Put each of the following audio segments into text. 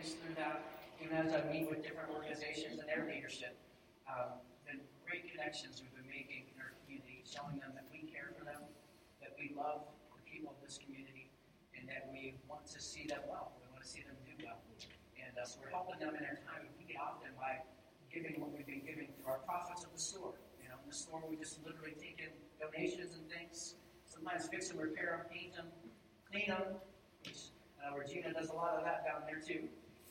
things through that, even as I meet with different organizations and their leadership. Um, the great connections we've been making in our community, showing them that we care for them, that we love the people of this community, and that we want to see them well. We want to see them do well. And uh, so we're helping them in their time We of need often by giving what we've been giving through our profits of the store. You know, in the store we just literally take in donations and things. Sometimes fix them, repair them, paint them, clean them, which uh, Regina does a lot of that down there too.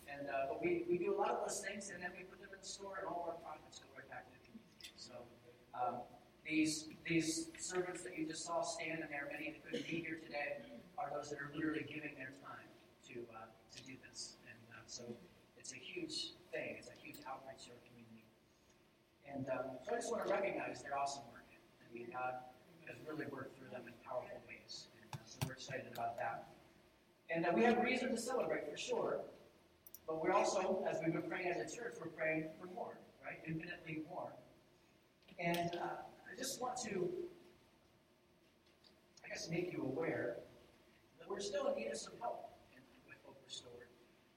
And uh, but we, we do a lot of those things, and then we put them in the store, and all of our profits go right back to the community. So um, these these servants that you just saw standing there, many that couldn't be here today, are those that are literally giving their time to uh, to do this. And uh, so it's a huge thing. It's a huge outreach to our community. And um, so I just want to recognize their awesome work. I mean, God has really worked through them in powerful ways. And uh, so we're excited about that. And uh, we have reason to celebrate for sure. But we're also, as we've been praying as a church, we're praying for more, right? Infinitely more. And uh, I just want to, I guess, make you aware that we're still in need of some help with Hope Restored.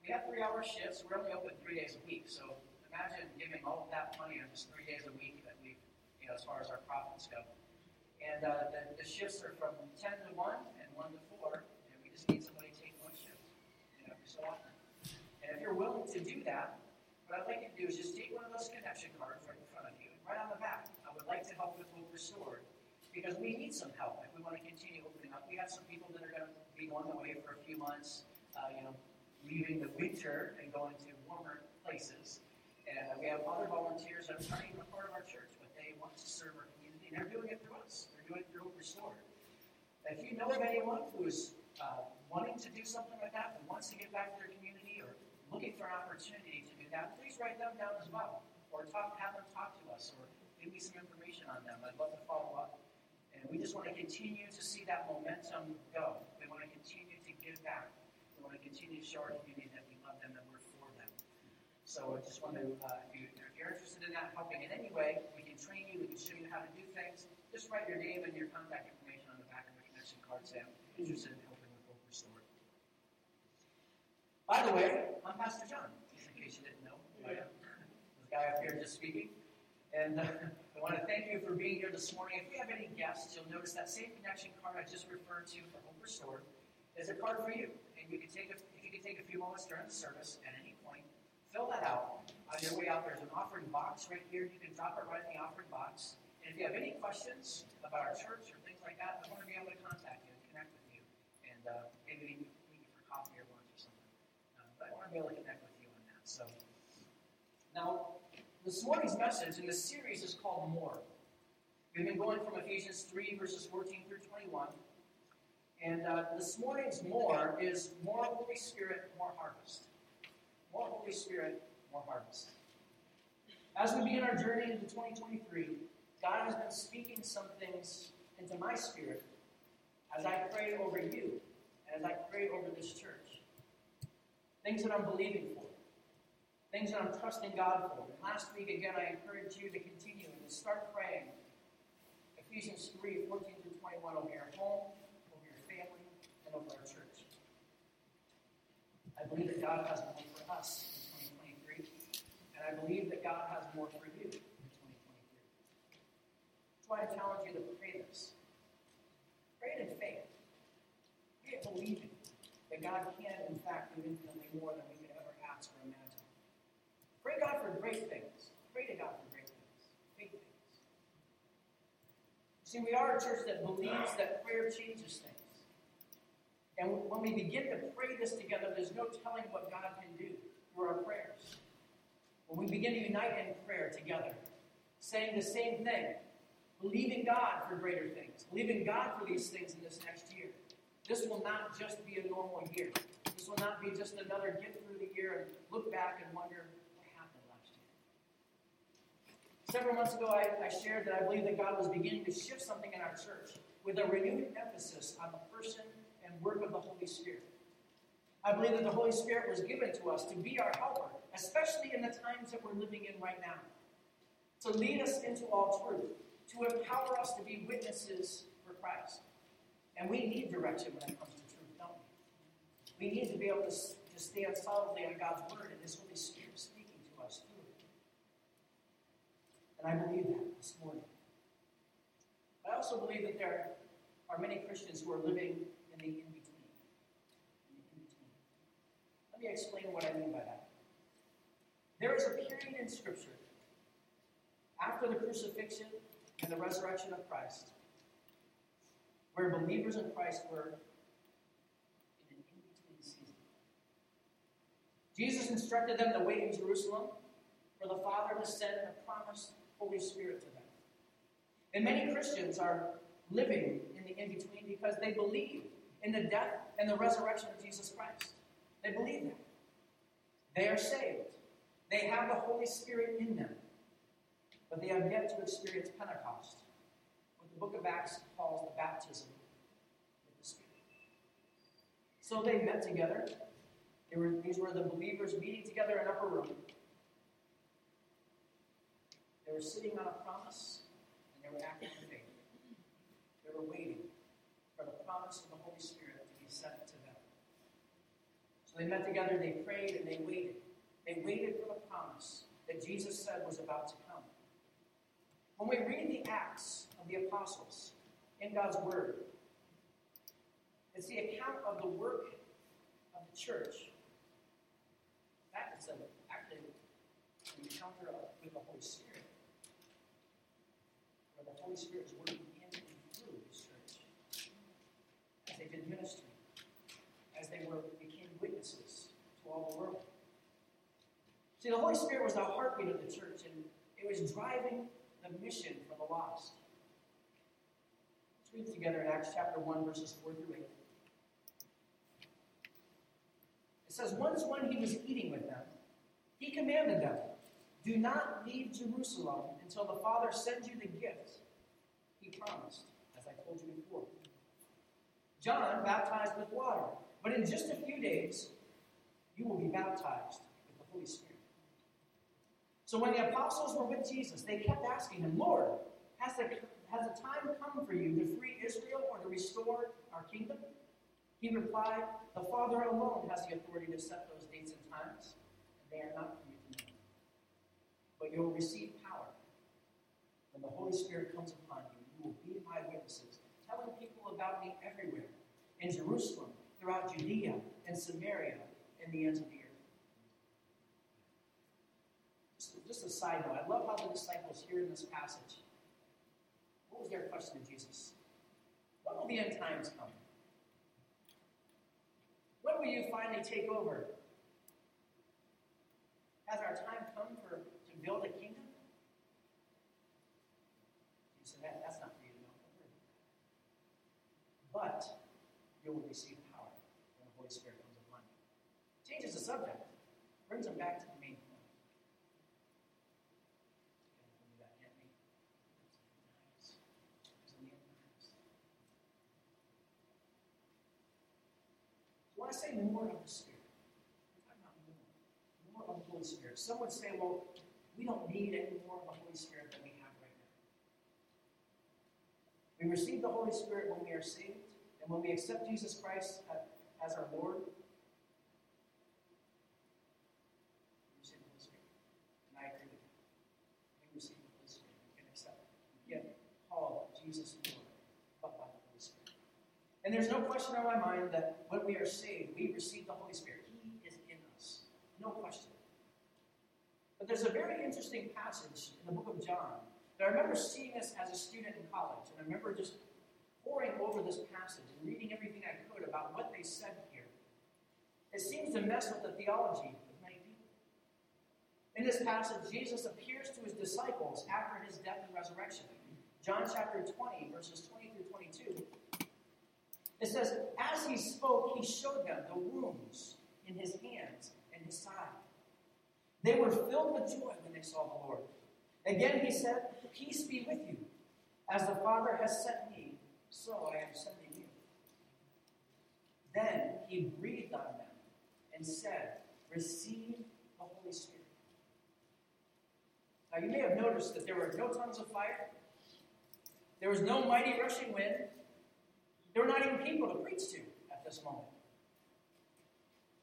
We have three hour shifts. We're only open three days a week. So imagine giving all of that money on just three days a week that we, you know, as far as our profits go. And uh, the, the shifts are from 10 to 1 and 1 to 4. And we just need somebody to take one shift, you know, every so often. If you're willing to do that, what I'd like you to do is just take one of those connection cards right in front of you right on the back. I would like to help with Hope Restored because we need some help if we want to continue opening up. We have some people that are going to be going away for a few months, uh, you know, leaving the winter and going to warmer places. And we have other volunteers that are not even a part of our church, but they want to serve our community, and they're doing it through us. They're doing it through Hope Restored. If you know of anyone who is uh, wanting to do something like that, and wants to get back to their community, looking for an opportunity to do that, please write them down as well. Or talk, have them talk to us, or give me some information on them. I'd love to follow up. And we just want to continue to see that momentum go. We want to continue to give back. We want to continue to show our community that we love them, that we're for them. So I just want to, uh, if, you, if you're interested in that, helping in any way, we can train you, we can show you how to do things. Just write your name and your contact information on the back of the connection card I'm interested in helping with Hope Restored. By the way, I'm Pastor John, just in case you didn't know. I am. This guy up here just speaking. And uh, I want to thank you for being here this morning. If we have any guests, you'll notice that same connection card I just referred to for Hope Restored is a card for you. And you can take a, if you can take a few moments during the service at any point, fill that out. On your way out, there's an offering box right here. You can drop it right in the offering box. And if you have any questions about our church or things like that, I want to be able to contact you and connect with you. And uh, maybe meet you for coffee or lunch or something. Uh, but I want to able to connect with you on that. So now, this morning's message in this series is called More. We've been going from Ephesians 3, verses 14 through 21. And uh, this morning's more is more Holy Spirit, more harvest. More Holy Spirit, more harvest. As we begin our journey into 2023, God has been speaking some things into my spirit as I pray over you, and as I pray over this church. Things that I'm believing for, things that I'm trusting God for. And last week, again, I encourage you to continue and to start praying. Ephesians 3 14 through 21 over your home, over your family, and over our church. I believe that God has more for us in 2023, and I believe that God has more for you in 2023. That's why I challenge you to pray this. Pray it in faith. Pray it believing that God can, in fact, do infinitely more than we could ever ask or imagine. Pray God for great things. Pray to God for great things. Things. See, we are a church that believes that prayer changes things. And when we begin to pray this together, there's no telling what God can do through our prayers. When we begin to unite in prayer together, saying the same thing, believing God for greater things, believing God for these things in this next year. This will not just be a normal year. Will not be just another get through the year and look back and wonder what happened last year. Several months ago, I, I shared that I believe that God was beginning to shift something in our church with a renewed emphasis on the person and work of the Holy Spirit. I believe that the Holy Spirit was given to us to be our helper, especially in the times that we're living in right now, to lead us into all truth, to empower us to be witnesses for Christ. And we need direction when it comes we? Need to be able to, to stand solidly on God's word and His Holy Spirit speaking to us through it. And I believe that this morning. I also believe that there are many Christians who are living. In the in between. Let me explain what I mean by that. There is a period in Scripture after the crucifixion and the resurrection of Christ where believers in Christ were in an in between season. Jesus instructed them to wait in Jerusalem for the Father to send a promised Holy Spirit to them. And many Christians are living in the in between because they believe in the death and the resurrection of Jesus Christ. They believe that. They are saved. They have the Holy Spirit in them. But they have yet to experience Pentecost, what the book of Acts calls the baptism with the Spirit. So they met together. Were, these were the believers meeting together in upper room. They were sitting on a promise, and they were acting in faith. They were waiting for the promise of the Holy Spirit to be sent to them. So they met together, they prayed, and they waited. They waited for the promise that Jesus said was about to come. When we read the Acts of the Apostles in God's Word, it's the account of the work of the church. That is actually an encounter with the Holy Spirit, where the Holy Spirit is working in and through His church as they did ministry, as they were became witnesses to all the world. See, the Holy Spirit was the heartbeat of the church, and it was driving the mission for the lost. Let's read together in Acts chapter 1, verses 4 through 8. It says, Once when he was eating with them, he commanded them, Do not leave Jerusalem until the Father sends you the gift he promised, as I told you before. John baptized with water, but in just a few days, you will be baptized with the Holy Spirit. So when the apostles were with Jesus, they kept asking him, Lord, has the, has the time come for you to free Israel or to restore our kingdom? He replied, The Father alone has the authority to set those dates and times, they are not for you to know. But you will receive power. When the Holy Spirit comes upon you, you will be my witnesses, telling people about me everywhere in Jerusalem, throughout Judea and Samaria, and the ends of the earth. just a side note, I love how the disciples here in this passage, what was their question to Jesus? When will the end times come? When will you finally take over? Has our time come for to build a kingdom? He said, that, that's not for you to know. But you will receive power when the Holy Spirit comes upon you. Changes the subject, brings them back to the main point. I say more of the Spirit. Holy Spirit. Some would say, well, we don't need any more of the Holy Spirit than we have right now. We receive the Holy Spirit when we are saved, and when we accept Jesus Christ as our Lord, I agree. We receive the Holy Spirit. Jesus Lord. And there's no question in my mind that when we are saved, we receive the Holy Spirit. He is in us. No question. But there's a very interesting passage in the book of John that I remember seeing this as a student in college. And I remember just poring over this passage and reading everything I could about what they said here. It seems to mess with the theology of many people. In this passage, Jesus appears to his disciples after his death and resurrection. John chapter 20, verses 20 through 22. It says, as he spoke, he showed them the wounds in his hands and his side. They were filled with joy when they saw the Lord. Again he said, Peace be with you. As the Father has sent me, so I am sending you. Then he breathed on them and said, Receive the Holy Spirit. Now you may have noticed that there were no tongues of fire, there was no mighty rushing wind. There were not even people to preach to at this moment.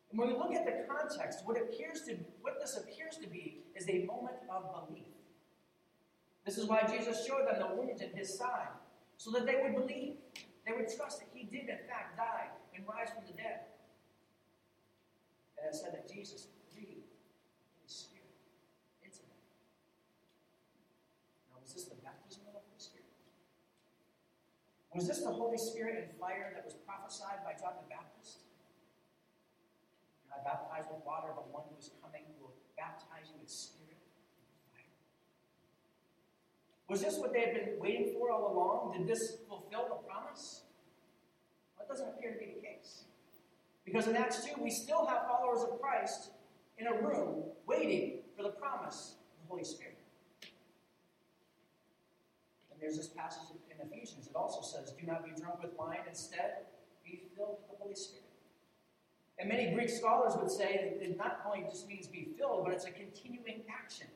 And when we look at the context, what appears to what this appears to be is a moment of belief. This is why Jesus showed them the wounds in his side, so that they would believe. They would trust that he did, in fact, die and rise from the dead. And it said that Jesus breathed his spirit into them. Now, was this the baptism of the Holy Spirit? Was this the Holy Spirit and fire that was prophesied by John the? I baptize with water, but one who is coming will baptize you with spirit and fire. Was this what they had been waiting for all along? Did this fulfill the promise? Well, it doesn't appear to be the case. Because in Acts 2, we still have followers of Christ in a room waiting for the promise of the Holy Spirit. And there's this passage in Ephesians. It also says, Do not be drunk with wine, instead, be filled with the Holy Spirit. And many Greek scholars would say that not only just means be filled, but it's a continuing action,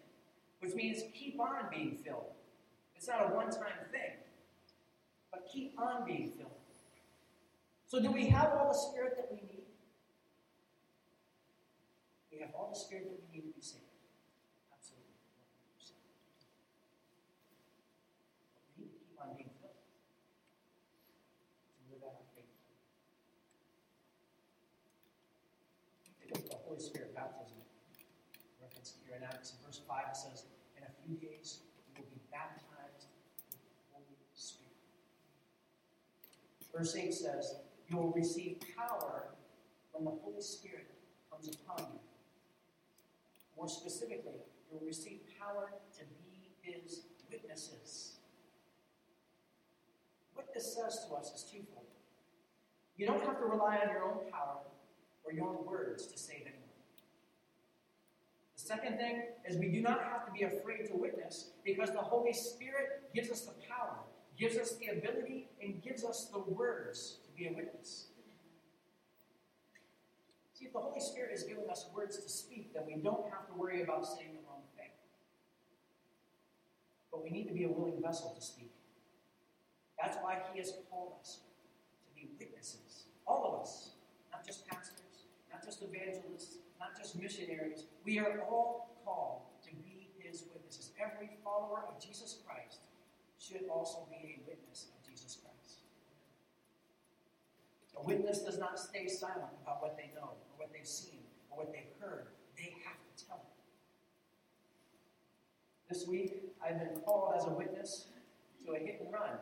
which means keep on being filled. It's not a one time thing, but keep on being filled. So, do we have all the Spirit that we need? We have all the Spirit that we need to be saved. Absolutely. But we need to keep on being filled to live out our faith. Think of the Holy Spirit baptism. In verse 5, it says, In a few days you will be baptized with the Holy Spirit. Verse 8 says, You will receive power when the Holy Spirit comes upon you. More specifically, you will receive power to be his witnesses. What this says to us is twofold. You don't have to rely on your own power or your own words to save anyone. Second thing is we do not have to be afraid to witness because the Holy Spirit gives us the power, gives us the ability, and gives us the words to be a witness. See, if the Holy Spirit is giving us words to speak, then we don't have to worry about saying the wrong thing. But we need to be a willing vessel to speak. That's why He has called us to be witnesses. All of us, not just pastors, not just evangelists, just missionaries. We are all called to be His witnesses. Every follower of Jesus Christ should also be a witness of Jesus Christ. a witness does not stay silent about what they know, or what they've seen, or what they've heard. They have to tell it. This week, I've been called as a witness to a hit and run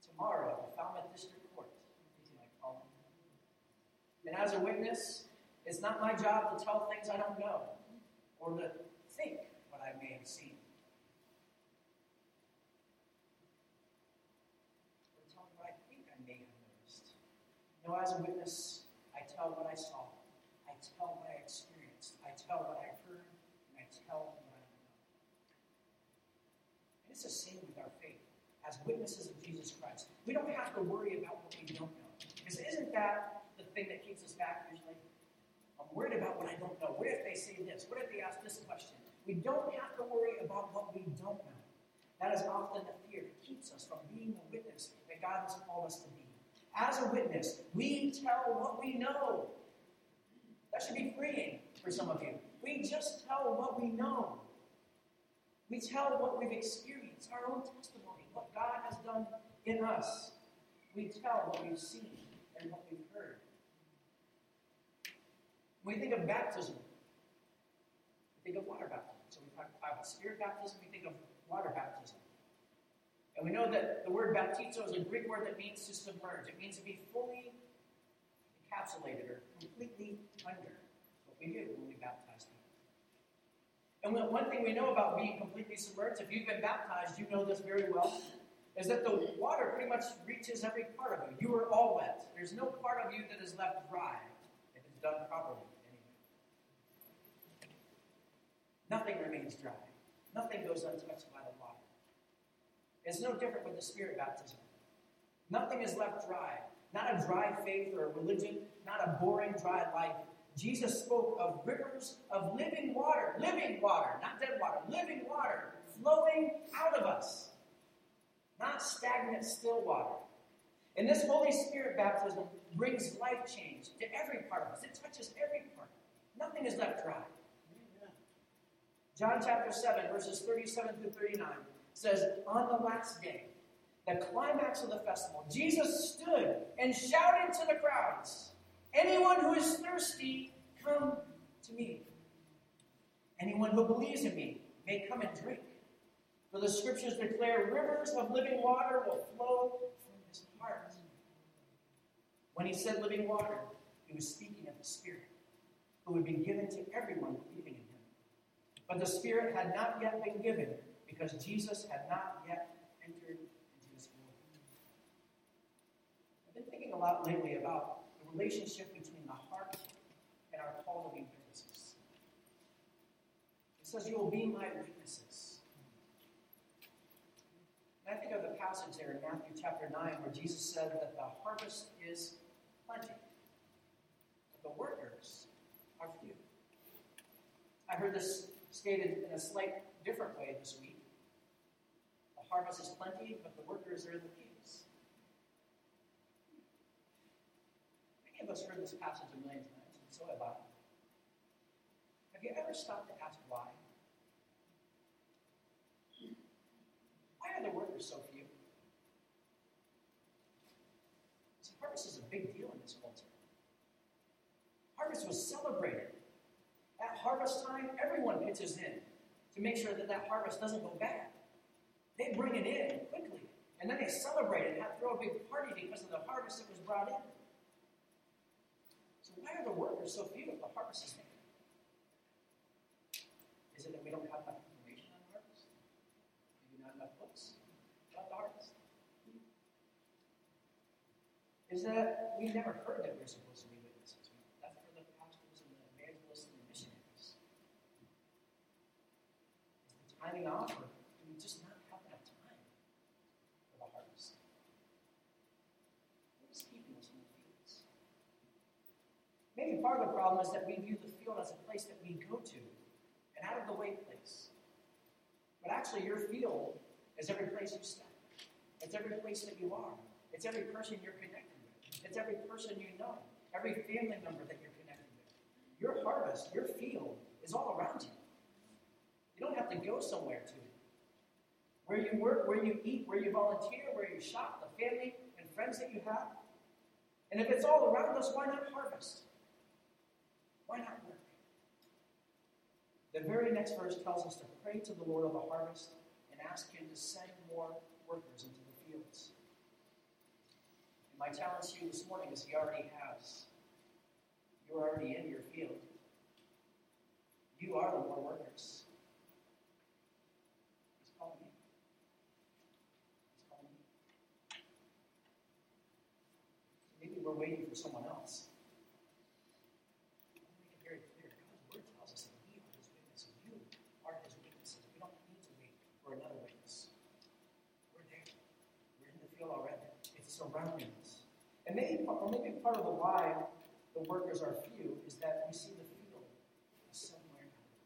tomorrow at the Falmouth District Court. And as a witness, it's not my job to tell things I don't know or to think what I may have seen. Or tell what I think I may have noticed. You know, as a witness, I tell what I saw. I tell what I experienced. I tell what I heard. And I tell what I know. And it's the same with our faith. As witnesses of Jesus Christ, we don't have to worry about what we don't know. Because isn't that the thing that keeps us back usually? I'm worried about what I don't know. What if they say this? What if they ask this question? We don't have to worry about what we don't know. That is often the fear that keeps us from being the witness that God has called us to be. As a witness, we tell what we know. That should be freeing for some of you. We just tell what we know. We tell what we've experienced, our own testimony, what God has done in us. We tell what we've seen and what we've. When we think of baptism, we think of water baptism. So we talk about spirit baptism, we think of water baptism. And we know that the word baptizo is a Greek word that means to submerge. It means to be fully encapsulated or completely under. what we do when we baptize people. And one thing we know about being completely submerged, if you've been baptized, you know this very well, is that the water pretty much reaches every part of you. You are all wet. There's no part of you that is left dry if it's done properly. Nothing remains dry. Nothing goes untouched by the water. It's no different with the Spirit baptism. Nothing is left dry. Not a dry faith or a religion, not a boring, dry life. Jesus spoke of rivers of living water, living water, not dead water, living water flowing out of us, not stagnant, still water. And this Holy Spirit baptism brings life change to every part of us. It touches every part. Nothing is left dry. John chapter 7, verses 37 through 39 says, On the last day, the climax of the festival, Jesus stood and shouted to the crowds, Anyone who is thirsty, come to me. Anyone who believes in me may come and drink. For the scriptures declare rivers of living water will flow from his heart. When he said living water, he was speaking of the Spirit, who would be given to everyone. But the Spirit had not yet been given because Jesus had not yet entered into his glory. I've been thinking a lot lately about the relationship between the heart and our call to be witnesses. It says, You will be my witnesses. And I think of the passage there in Matthew chapter 9 where Jesus said that the harvest is plenty, but the workers are few. I heard this stated in a slight different way this week. The harvest is plenty, but the workers are in the fields. Many of us heard this passage a million times, and so have I. Have you ever stopped to ask why? Why are the workers so few? See, harvest is a big deal in this culture. Harvest was celebrated. At harvest time, everyone pitches in to make sure that that harvest doesn't go bad. They bring it in quickly, and then they celebrate and have, throw a big party because of the harvest that was brought in. So why are the workers so few if the harvest is? Is it that we don't have enough information on harvest? Maybe not enough books about the harvest? Is that we never heard that we're supposed to be witnesses? That's for the pastors and the evangelists and the missionaries. Is the timing off, or do we just not have enough time for the harvest? What is keeping us in the fields? Maybe part of the problem is that we view the field as a place that we go to, an out of the way place. But actually, your field is every place you step. It's every place that you are. It's every person you're connected with. It's every person you know. Every family member that you're connected with. Your harvest, your field, is all around you. You don't have to go somewhere to it. Where you work, where you eat, where you volunteer, where you shop, the family and friends that you have. And if it's all around us, why not harvest? Why not work? The very next verse tells us to pray to the Lord of the harvest and ask Him to send more workers into the fields. And my challenge to you this morning is He already has. You're already in your field. You are the more workers. He's calling you. He's calling you. Maybe we're waiting for someone else. I want to make it very clear. God's word tells us that we are his witnesses. You are his witnesses. We don't need to wait for another witness. We're there. We're in the field already. It's surrounding us. And maybe, or maybe part of the why the workers are few is that we see the field as somewhere down the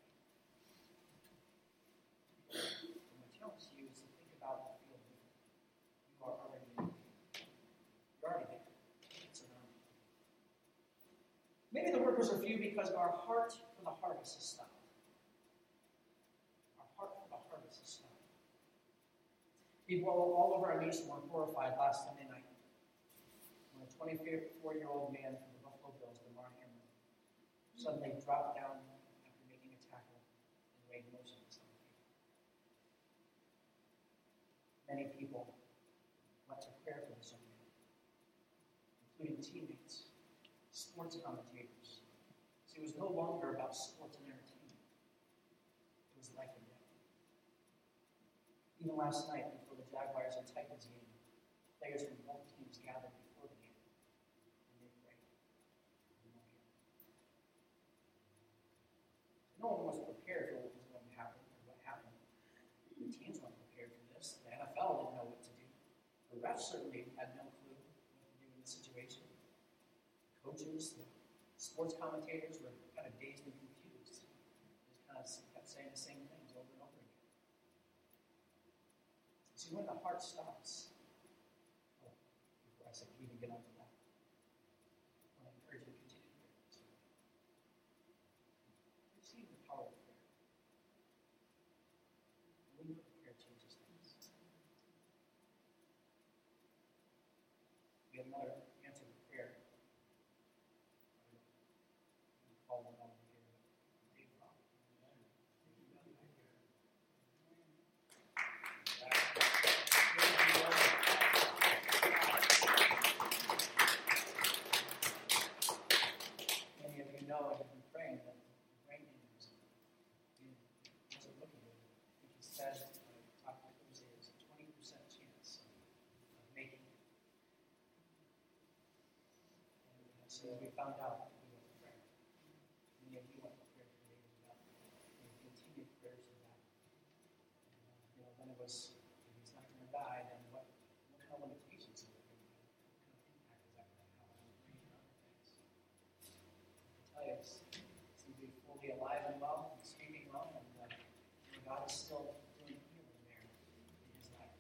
way. And my challenge to you is to think about the field differently. You are already in the field. You're already there. It's around you. Maybe the workers are few because our heart for the harvest is stopped. Our heart for the harvest is stopped. People all over our nation were horrified last Sunday night when a 24-year-old man from the Buffalo Bills, Damar Hamlin, suddenly dropped down after making a tackle and laid motionless on the field. Many people went to prayer for this young man, including teammates, sports commentators. No longer about sports and entertainment. It was life and death. Even last night, before the Jaguars and Titans game, players from both teams gathered before the game and they prayed. No one was prepared for what was going to happen or what happened. The teams weren't prepared for this. The NFL didn't know what to do. The refs certainly had no clue what to do in the situation. The Coaches, the sports commentators were kind of dazed and confused. Just kind of kept saying the same things over and over again. See, when the heart stops, oh, before I said even get onto that, another answer to prayer. Call them on here. Dave Rock. Many of you know and have been praying that the brain injuries he wasn't looking at it. I think he said, when I talked to Thursday, there's a 20% chance of, of making it. And as we found out, we went to prayer. Many of you went to prayer today as well. And continued prayers for that. And, uh, you know, was, if he's not going to die, then what, what kind of limitations is it going to? What kind of impact is that going to have on and other things? tell you, it's, to be fully alive and well, and speaking well, and uh, God is still doing healing there in His life.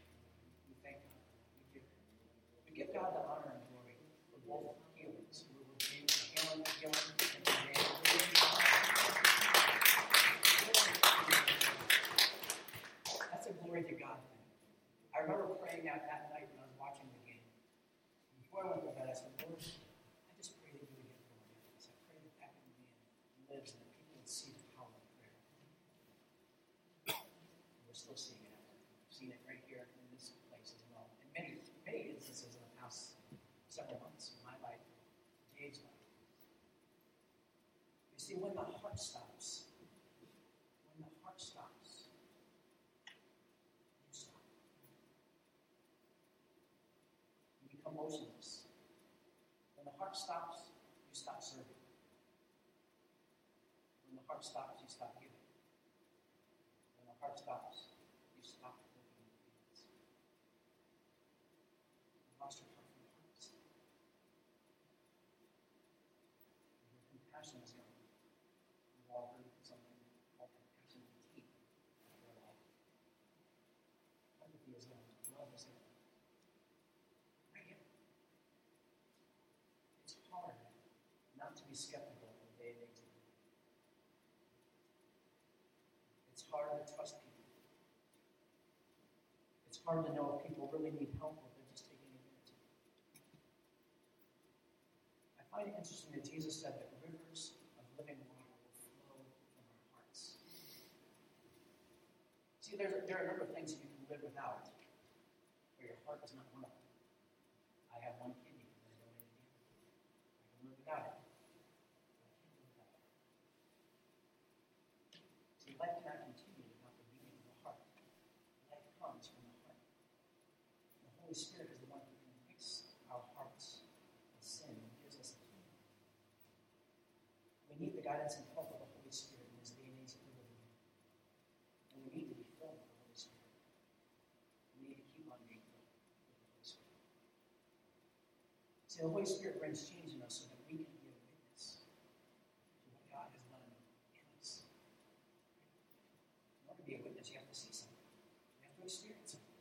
We thank God. We give, we give God the honor and glory for both healings. We will be healing, healing, and today. To God. I remember praying that that night when I was watching the game. Before I went to bed, I said, Lord, I just pray that you would get glory out of this. I pray that that young man lives and that people would see the power of prayer. And we're still seeing it. We've seen it right here in this place as well. In many, many instances in the past several months in my life, Dave's life. You see, when the heart stops, when the heart stops, you stop. You become motionless. When the heart stops, you stop serving. When the heart stops, you stop giving. When the heart stops, you stop looking at things. You lost your heart from the heart. Your compassion is gone. You've all heard something called compassion fatigue after a while. Empathy is gone. Love is gone. I get it. It's hard not to be skeptical in the day and age. It's hard to trust people. It's hard to know if people really need help or they're just taking advantage. I find it interesting that Jesus said that rivers of living water will flow from our hearts. See, there's a, there are a number of things you can live without, where your heart is not one of them. I have one kidney that I donated to you. I can live without it. But I can't live without it. See, life cannot continue without the beating of the heart. Life comes from the heart. The Holy Spirit is the one who convicts our hearts of sin and gives us a key. We need the guidance and help of the Holy Spirit in this day and age that we live in. And we need to be filled with the Holy Spirit. We need to keep on being filled with the Holy Spirit. See, the Holy Spirit brings change in us so that we can be a witness to what God has done in us. In order to be a witness, you have to see something. You have to experience something.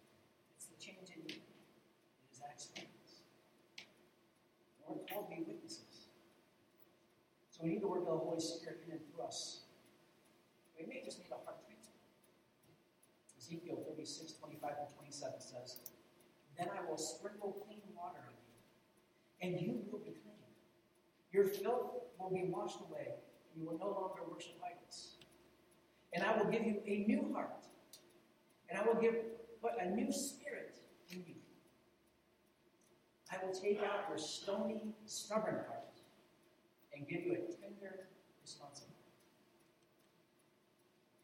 It's the change in you. It is that experience. And we're called be witnesses. So we need to work with the Holy Spirit in and through us. We may just need a heart transplant. Ezekiel 36, 25 and 27 says, Then I will sprinkle clean water on you, and you will be clean. Your filth will be washed away, and you will no longer worship idols. And I will give you a new heart, and I will give a new spirit in you. I will take out your stony, stubborn heart and give you a tender, responsive heart.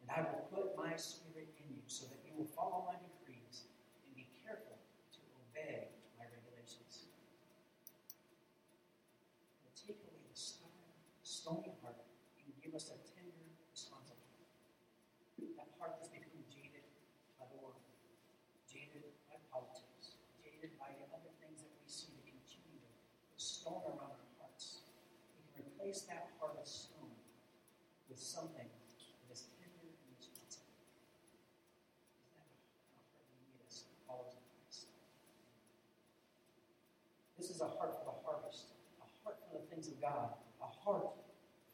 And I will put my spirit in you so that you will follow my decrees and be careful to obey my regulations. I will take away the stubborn, stony heart and give us a tender, responsive heart. That heart that's become jaded by the world, jaded by politics, jaded by other things that we see that continue to put stone around our hearts. We can replace that heart of stone with something that is tender and responsive. Is that kind we need Christ? This is a heart for the harvest, a heart for the things of God, a heart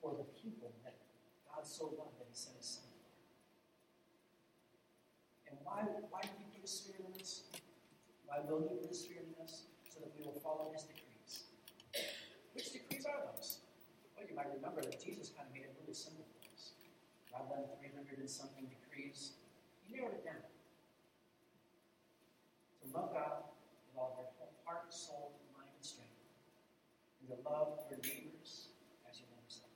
for the people that God so loved that He sent His Son for. And why, why did He put His Spirit in us? Why will He put His Spirit in us? So that we will follow His decrees. Which decrees are those? Well, you might remember that Jesus kind of made it really simple for us. Rather than 300 and something decrees, he narrowed it down. To love God with all their whole heart, soul, mind, and strength. And to love your neighbors as you love yourself.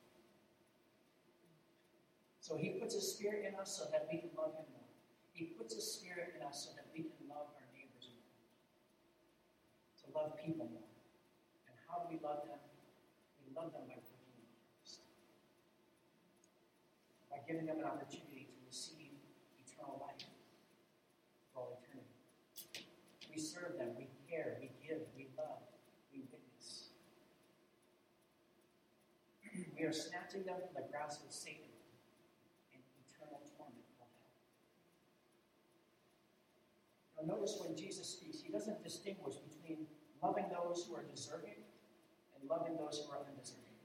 So he puts his spirit in us so that we can love him more. He puts his spirit in us so that we can love our neighbors more. To love people more. And how do we love them? We love them by working in Christ. By giving them an opportunity to receive eternal life for all eternity. We serve them, we care, we give, we love, we witness. we are snatching them from the grasp of Satan in eternal torment called hell. Now notice when Jesus speaks, he doesn't distinguish between loving those who are deserving and loving those who are undeserving.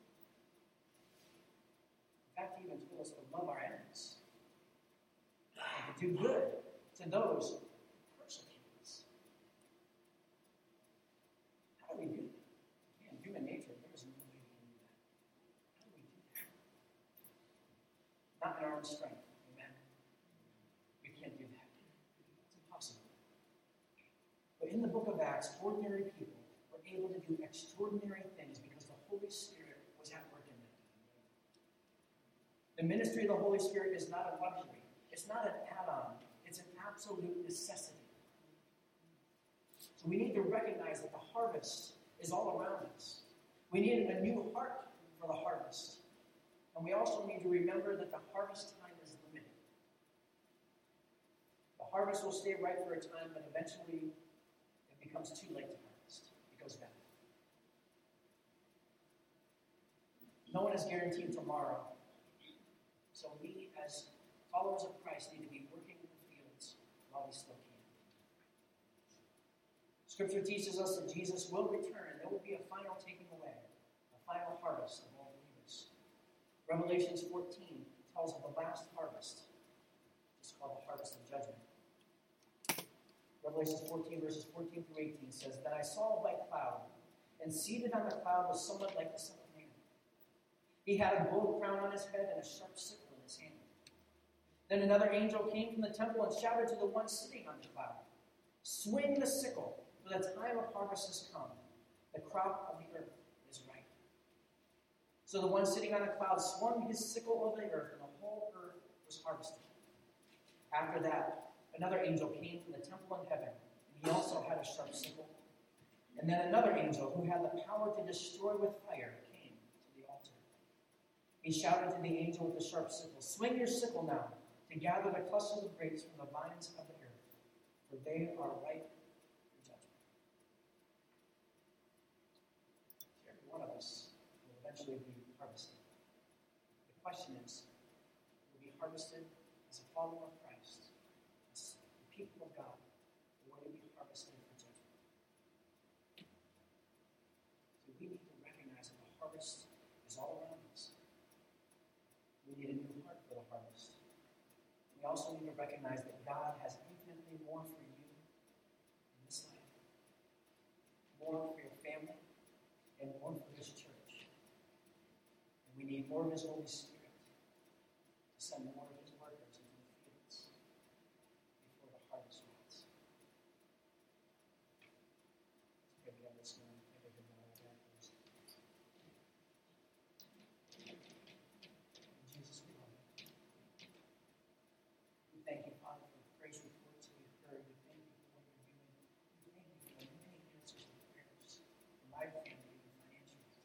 In fact, he even told us to love our enemies and to do good to those who persecute us. How do we do that? Man, human nature, there is no way we can do that. How do we do that? Not in our own strength. Amen. We can't do that. It's impossible. But in the book of Acts, ordinary people were able to do extraordinary things because the Holy Spirit was at work in them. The ministry of the Holy Spirit is not a luxury, it's not an add on, it's an absolute necessity. So we need to recognize that the harvest is all around us. We need a new heart for the harvest. And we also need to remember that the harvest time is limited. The harvest will stay right for a time, but eventually it becomes too late to harvest. It goes bad. No one is guaranteed tomorrow. So we, as followers of Christ, need to be working in the fields while we still can. Scripture teaches us that Jesus will return, and there will be a final taking away, a final harvest of all believers. Revelations 14 tells of the last harvest. It's called the harvest of judgment. Revelations 14, verses 14 through 18 says, Then I saw a white cloud, and seated on the cloud was someone like the Son of Man. He had a gold crown on his head and a sharp sickle. Then another angel came from the temple and shouted to the one sitting on the cloud, Swing the sickle, for the time of harvest has come. The crop of the earth is ripe. So the one sitting on the cloud swung his sickle over the earth, and the whole earth was harvested. After that, another angel came from the temple in heaven, and he also had a sharp sickle. And then another angel, who had the power to destroy with fire, came to the altar. He shouted to the angel with the sharp sickle, Swing your sickle now, to gather the clusters of grapes from the vines of the earth, for they are ripe for judgment. Every one of us will eventually be harvested. The question is, will be harvested as a follower of Christ, as the people of God, or will we be harvested for judgment? So we need to recognize that the harvest is all around us. We need a new heart for the harvest. We also need to recognize that God has infinitely more for you in this life, more for your family, and more for this church. And we need more of His Holy Spirit to send more of His workers into the fields before the harvest waits. Let's pray together this morning. Every head bowed, every eye closed. Jesus, we love you. We thank you, Father, for the praise reports we've heard. We thank you for what you're doing. We thank you for the many answers to prayers for my family and financially.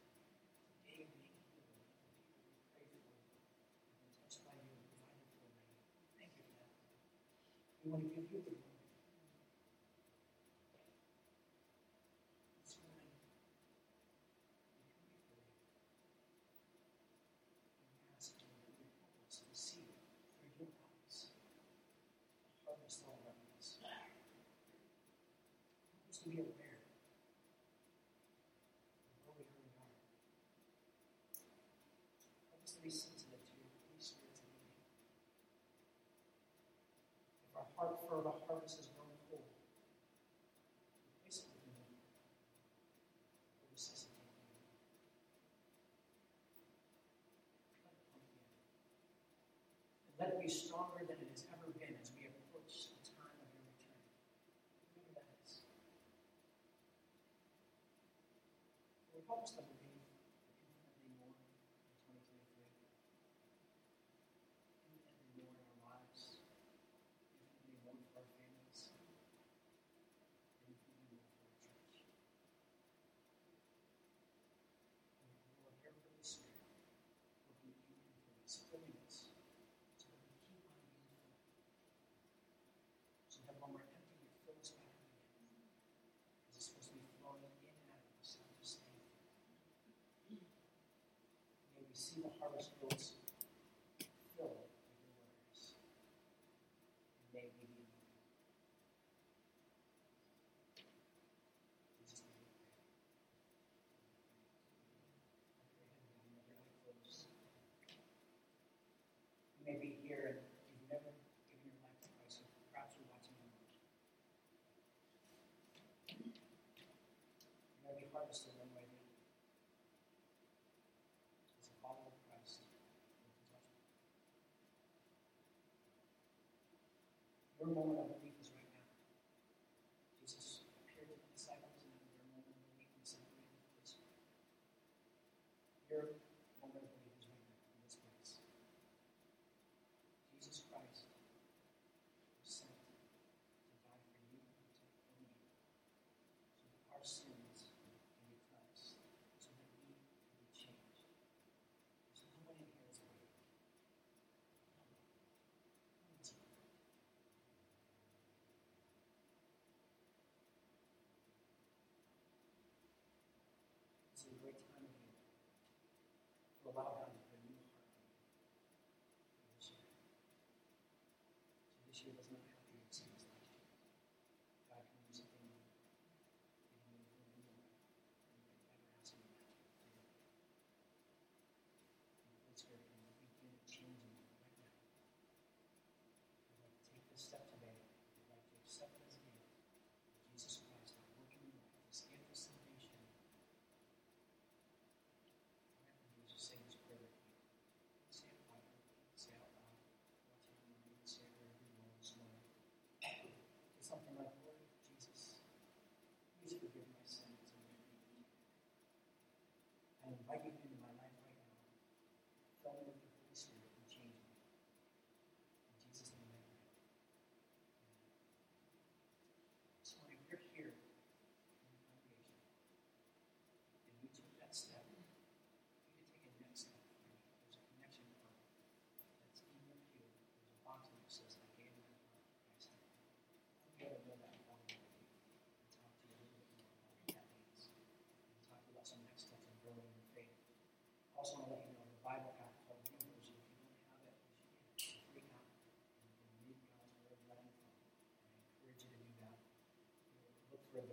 Today, we need you, the people we pray for, have been touched by you and provided for already. Thank you for that. We want to give you the glory. This morning, you. Ask you help us to see through your eyes harvest all around us. Help us to be aware of where we are. Help us to be the harvest is grown Let it be stronger than it has ever been as we approach the time of your return. Remember that. so that when we're empty, it fills back up again. It's supposed to be flowing in and out of. May we see the harvest fields. Christ one way. As a follower of Christ, Your moment of a great time of year to allow God to bring you a heart. So this year was not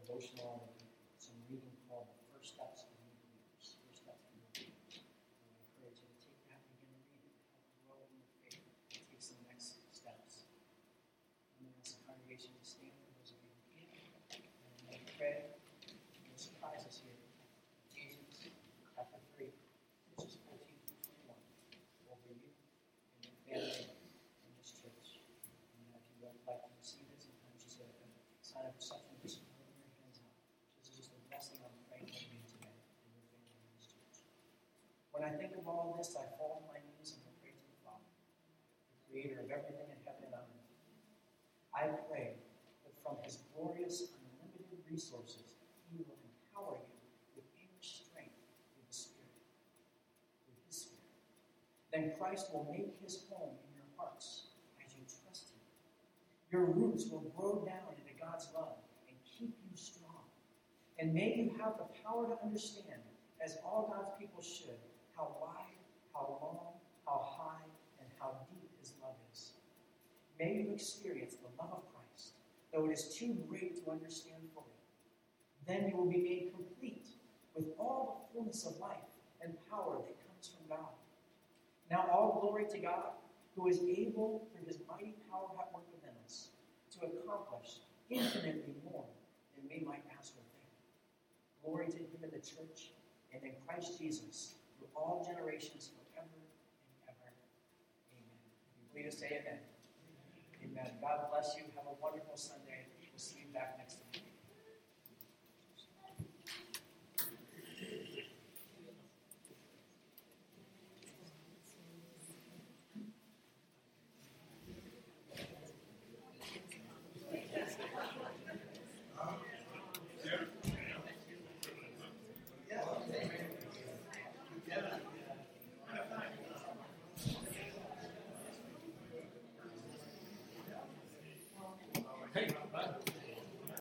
devotional, some reading called The First Steps all this, I fall to my knees and pray to the Father, the creator of everything in heaven and on earth. I pray that from his glorious, unlimited resources, he will empower you with inner strength through the Spirit, through his Spirit. Then Christ will make his home in your hearts as you trust him. Your roots will grow down into God's love and keep you strong. And may you have the power to understand, as all God's people should, how wide, how long, how high, and how deep his love is. May you experience the love of Christ, though it is too great to understand fully. Then you will be made complete with all the fullness of life and power that comes from God. Now all glory to God, who is able through his mighty power at work within us to accomplish infinitely more than we might ask or think. Glory to him in the church and in Christ Jesus all generations forever and ever. Amen. Will say amen? Amen. amen. God bless you. Have a wonderful Sunday. We'll see you back next week.